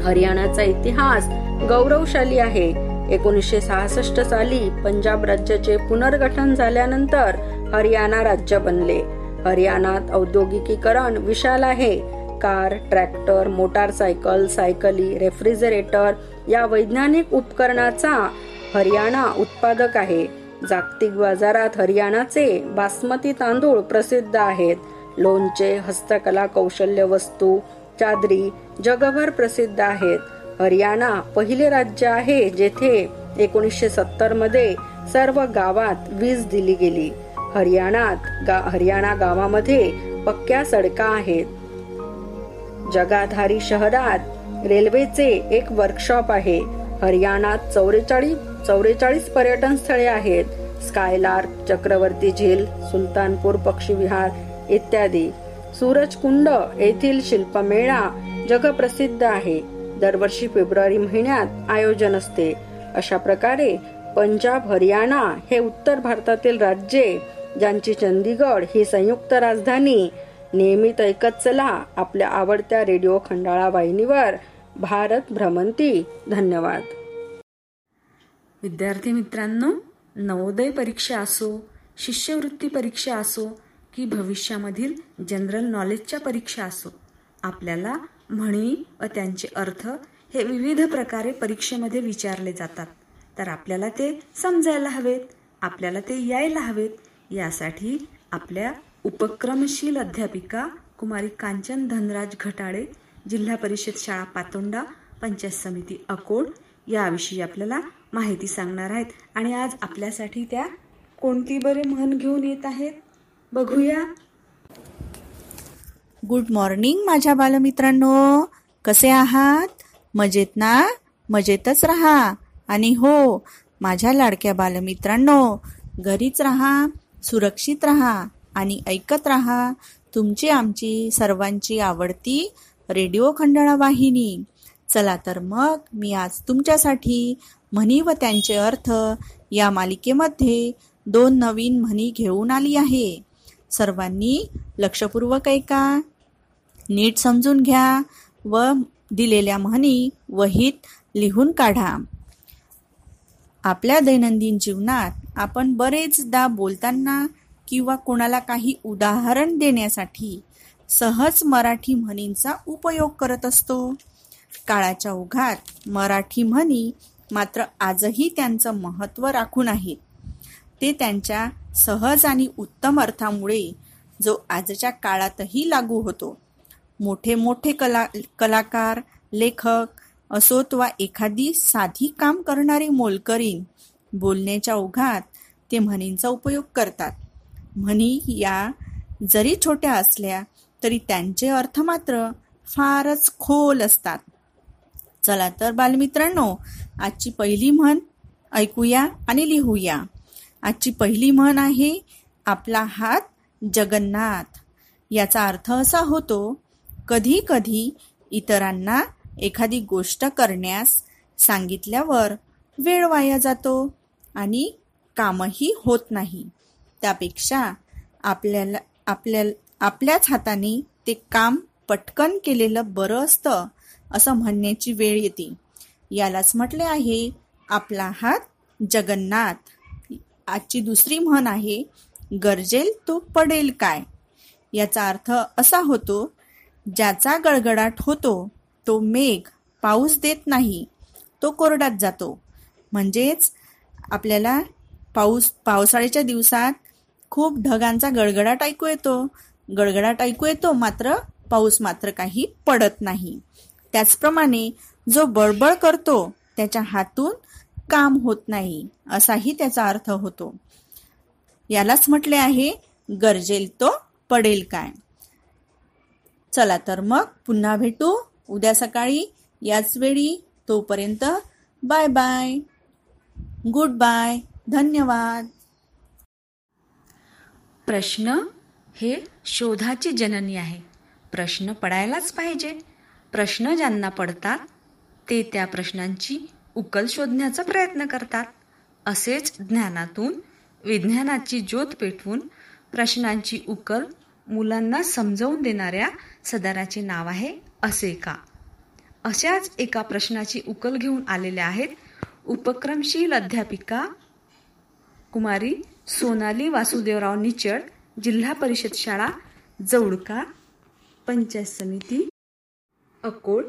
हरियाणाचा इतिहास गौरवशाली आहे. एकोणीसशे सहासष्ट साली पंजाब राज्याचे पुनर्गठन झाल्यानंतर हरियाणा राज्य बनले. हरियाणात औद्योगिकीकरण विशाल आहे. कार ट्रॅक्टर मोटारसायकल सायकली रेफ्रिजरेटर या वैज्ञानिक उपकरणाचा हरियाणा उत्पादक आहे. जागतिक बाजारात हरियाणाचे बासमती तांदूळ प्रसिद्ध आहेत. लोणचे हस्तकला कौशल्य वस्तू चादरी जगभर प्रसिद्ध आहेत. हरियाणा पहिले राज्य आहे जेथे एकोणीसशे सत्तरमध्ये सर्व गावात वीज दिली गेली. हरियाणात गा हरियाणा गावामध्ये पक्क्या सडका आहेत. जगाधारी शहरात रेल्वेचे एक वर्कशॉप आहे. हरियाणात चौवेचाळीस चौवेचाळीस पर्यटन स्थळे आहेत. स्कायलार्क चक्रवर्ती झील सुलतानपूर पक्षी विहार इत्यादी. सूरजकुंड येथील शिल्पमेळा जगप्रसिद्ध आहे. दरवर्षी फेब्रुवारी महिन्यात आयोजन असते. अशा प्रकारे पंजाब हरियाणा हे उत्तर भारतातील राज्ये ज्यांची चंदीगड ही संयुक्त राजधानी नियमित ऐकत चला आपल्या आवडत्या रेडिओ खंडाळा वाहिनीवर. भारत भ्रमंती. धन्यवाद. विद्यार्थी मित्रांनो नवोदय परीक्षा असो शिष्यवृत्ती परीक्षा असो की भविष्यामधील जनरल नॉलेजच्या परीक्षा असो आपल्याला म्हणी व त्यांचे अर्थ हे विविध प्रकारे परीक्षेमध्ये विचारले जातात. तर आपल्याला ते समजायला हवेत आपल्याला ते यायला हवेत. यासाठी आपल्या उपक्रमशील अध्यापिका कुमारी कांचन धनराज घटाळे जिल्हा परिषद शाळा पातोंडा पंचायत समिती अकोड याविषयी आपल्याला माहिती सांगणार आहेत. आणि आज आपल्यासाठी त्या कोणती बरे म्हण घेऊन येत आहेत? बघूया. गुड मॉर्निंग माझ्या बालमित्रांनो. कसे आहात? मजेत ना? मजेतच राहा. आणि हो माझ्या लाडक्या बालमित्रांनो घरीच राहा सुरक्षित राहा आणि ऐकत राहा तुमची आमची सर्वांची आवडती रेडिओ खंडाळा वाहिनी. चला तर मग मी आज तुमच्यासाठी म्हणी व त्यांचे अर्थ या मालिकेमध्ये दोन नवीन म्हणी घेऊन आली आहे. सर्वांनी लक्षपूर्वक ऐका. नीट समजून घ्या व दिलेल्या म्हणी वहीत लिहून काढा. आपल्या दैनंदिन जीवनात आपण बरेचदा बोलताना किंवा कोणाला काही उदाहरण देण्यासाठी सहज मराठी म्हणींचा उपयोग करत असतो. काळाच्या ओघात मराठी म्हणी मात्र आजही त्यांचं महत्त्व राखून आहेत ते त्यांच्या सहज आणि उत्तम अर्थामुळे जो आजच्या काळातही लागू होतो. मोठे मोठे कला कलाकार लेखक असोत वा एखादी साधी काम करणारी मोलकरी बोलण्याच्या ओघात ते म्हणींचा उपयोग करतात. म्हणी या जरी छोट्या असल्या तरी त्यांचे अर्थ मात्र फारच खोल असतात. चला तर बालमित्रांनो आजची पहिली म्हण ऐकूया आणि लिहूया. आजची पहिली म्हण आहे आपला हात जगन्नाथ. याचा अर्थ असा होतो कधी कधी इतरांना एखादी गोष्ट करण्यास सांगितल्यावर वेळ वाया जातो आणि कामही होत नाही. त्यापेक्षा आपल्याला आपल्या आपल्याच हाताने ते काम पटकन केलेलं बरं असतं असं म्हणण्याची वेळ येते. यालाच म्हटले आहे आपला हात जगन्नाथ. आजची दुसरी म्हण आहे गरजेल तो पडेल काय? याचा अर्थ असा होतो ज्याचा गडगडाट होतो तो मेघ पाऊस देत नाही तो कोरडात जातो. म्हणजेच आपल्याला पाऊस पावसाळ्याच्या दिवसात खूप ढगांचा गडगडाट ऐकू येतो. गडगडाट ऐकू येतो मात्र पाऊस मात्र काही पडत नाही. त्याचप्रमाणे जो बळबळ करतो त्याच्या हातून काम होत नाही असाही त्याचा अर्थ होतो. यालाच म्हटले आहे गरजेल तो पडेल काय? चला तर मग पुन्हा भेटू उद्या सकाळी याच वेळी तोपर्यंत बाय बाय. Good bye. धन्यवाद. प्रश्न हे शोधाची जननी आहे. प्रश्न पडायलाच पाहिजे. प्रश्न ज्यांना पडतात ते त्या प्रश्नांची उकल शोधण्याचा प्रयत्न करतात. असेच ज्ञानातून विज्ञानाची ज्योत पेटवून प्रश्नांची उकल मुलांना समजावून देणाऱ्या सदाराचे नाव आहे असे का? अशाच एका प्रश्नाची उकल घेऊन आलेल्या आहेत उपक्रमशील अध्यापिका कुमारी सोनाली वासुदेवराव निचड जिल्हा परिषद शाळा जवळका पंचायत समिती. अकोट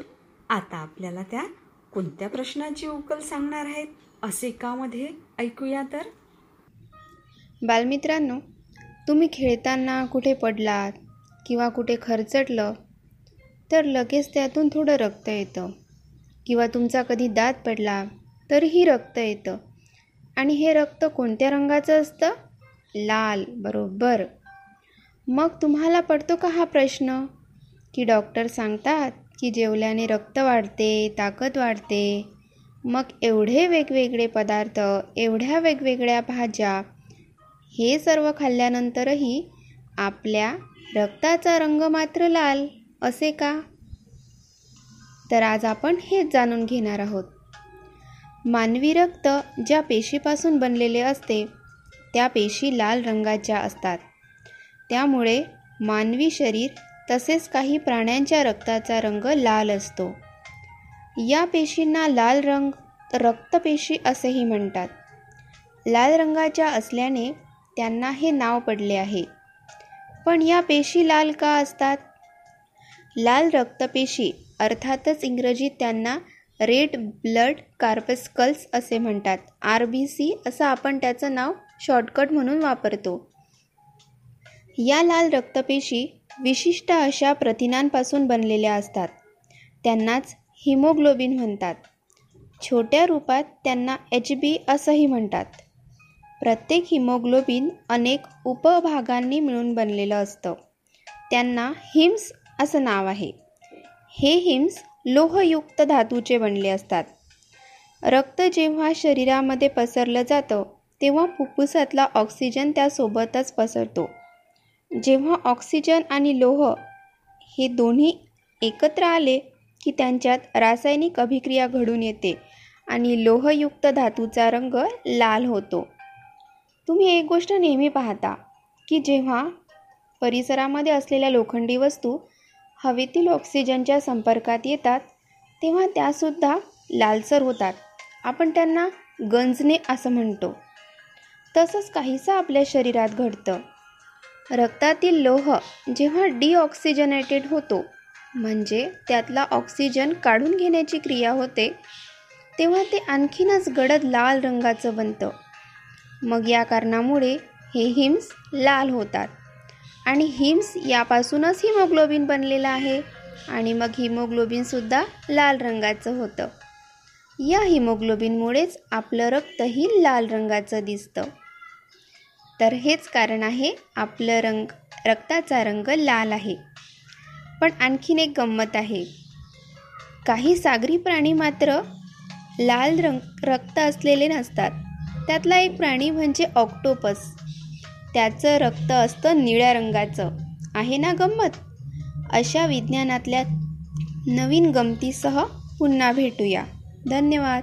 आता आपल्याला त्या कोणत्या प्रश्नाची उकल सांगणार आहेत असे का मध्ये ऐकूया तर? बालमित्रांनो तुम्ही खेळताना कुठे पडलात किंवा कुठे खरचटलं तर लगेच त्यातून थोडं रक्त येतं. किंवा तुमचा कधी दात पडला तरीही रक्त येतं. आणि हे रक्त कोणत्या रंगाचं असतं? लाल बरोबर. मग तुम्हाला पडतो का हा प्रश्न? की डॉक्टर सांगतात की जेवल्याने रक्त वाढते ताकद वाढते. मग एवढे वेगवेगळे पदार्थ एवढ्या वेगवेगळ्या भाज्या हे सर्व खाल्ल्यानंतरही आपल्या रक्ताचा रंग मात्र लाल असे का? तर आज आपण हेच जाणून घेणार आहोत. मानवी रक्त ज्या पेशीपासून बनलेले असते त्या पेशी लाल रंगाच्या असतात. त्यामुळे मानवी शरीर तसेच काही प्राण्यांच्या रक्ताचा रंग लाल असतो. या पेशींना लाल रंग रक्तपेशी असेही म्हणतात. लाल रंगाच्या असल्याने त्यांना हे नाव पडले आहे. पण या पेशी लाल का असतात? लाल रक्तपेशी अर्थातच इंग्रजीत त्यांना रेड ब्लड कार्पस्कल्स असे म्हणतात. आर बी सी असं आपण त्याचं नाव शॉर्टकट म्हणून वापरतो. या लाल रक्तपेशी विशिष्ट अशा प्रथिनांपासून बनलेल्या असतात. त्यांनाच हिमोग्लोबिन म्हणतात. छोट्या रूपात त्यांना एच बी असंही म्हणतात. प्रत्येक हिमोग्लोबिन अनेक उपभागांनी मिळून बनलेलं असतं. त्यांना हिम्स असं नाव आहे. हे हिम्स लोहयुक्त धातूचे बनले असतात. रक्त जेव्हा शरीरामध्ये पसरलं जातं तेव्हा फुफ्फुसातला ऑक्सिजन त्यासोबतच पसरतो. जेव्हा ऑक्सिजन आणि लोह हे दोन्ही एकत्र आले की त्यांच्यात रासायनिक अभिक्रिया घडून येते आणि लोहयुक्त धातूचा रंग लाल होतो. तुम्ही एक गोष्ट नेहमी पाहता की जेव्हा परिसरामध्ये असलेल्या लोखंडी वस्तू हवेतील ऑक्सिजनच्या संपर्कात येतात तेव्हा त्यासुद्धा लालसर होतात. आपण त्यांना गंजणे असं म्हणतो. तसंच काहीसं आपल्या शरीरात घडतं. रक्तातील लोह जेव्हा डिऑक्सिजनेटेड होतो म्हणजे त्यातला ऑक्सिजन काढून घेण्याची क्रिया होते तेव्हा ते आणखीनच गडद लाल रंगाचं बनतं. मग या कारणामुळे हे हिम्स लाल होतात. आणि हिम्स यापासूनच हिमोग्लोबिन बनलेलं आहे आणि मग हिमोग्लोबिनसुद्धा लाल रंगाचं होतं. या हिमोग्लोबिनमुळेच आपलं रक्तही लाल रंगाचं दिसतं. तर हेच कारण आहे आपलं रंग रक्ताचा रंग लाल आहे. पण आणखीन एक गंमत आहे. काही सागरी प्राणी मात्र लाल रंग रक्त असलेले नसतात. त्यातला एक प्राणी म्हणजे ऑक्टोपस. त्याचं रक्त असतं निळ्या रंगाचं. आहे ना गंमत? अशा विज्ञानातल्या नवीन गमतीसह पुन्हा भेटूया. धन्यवाद.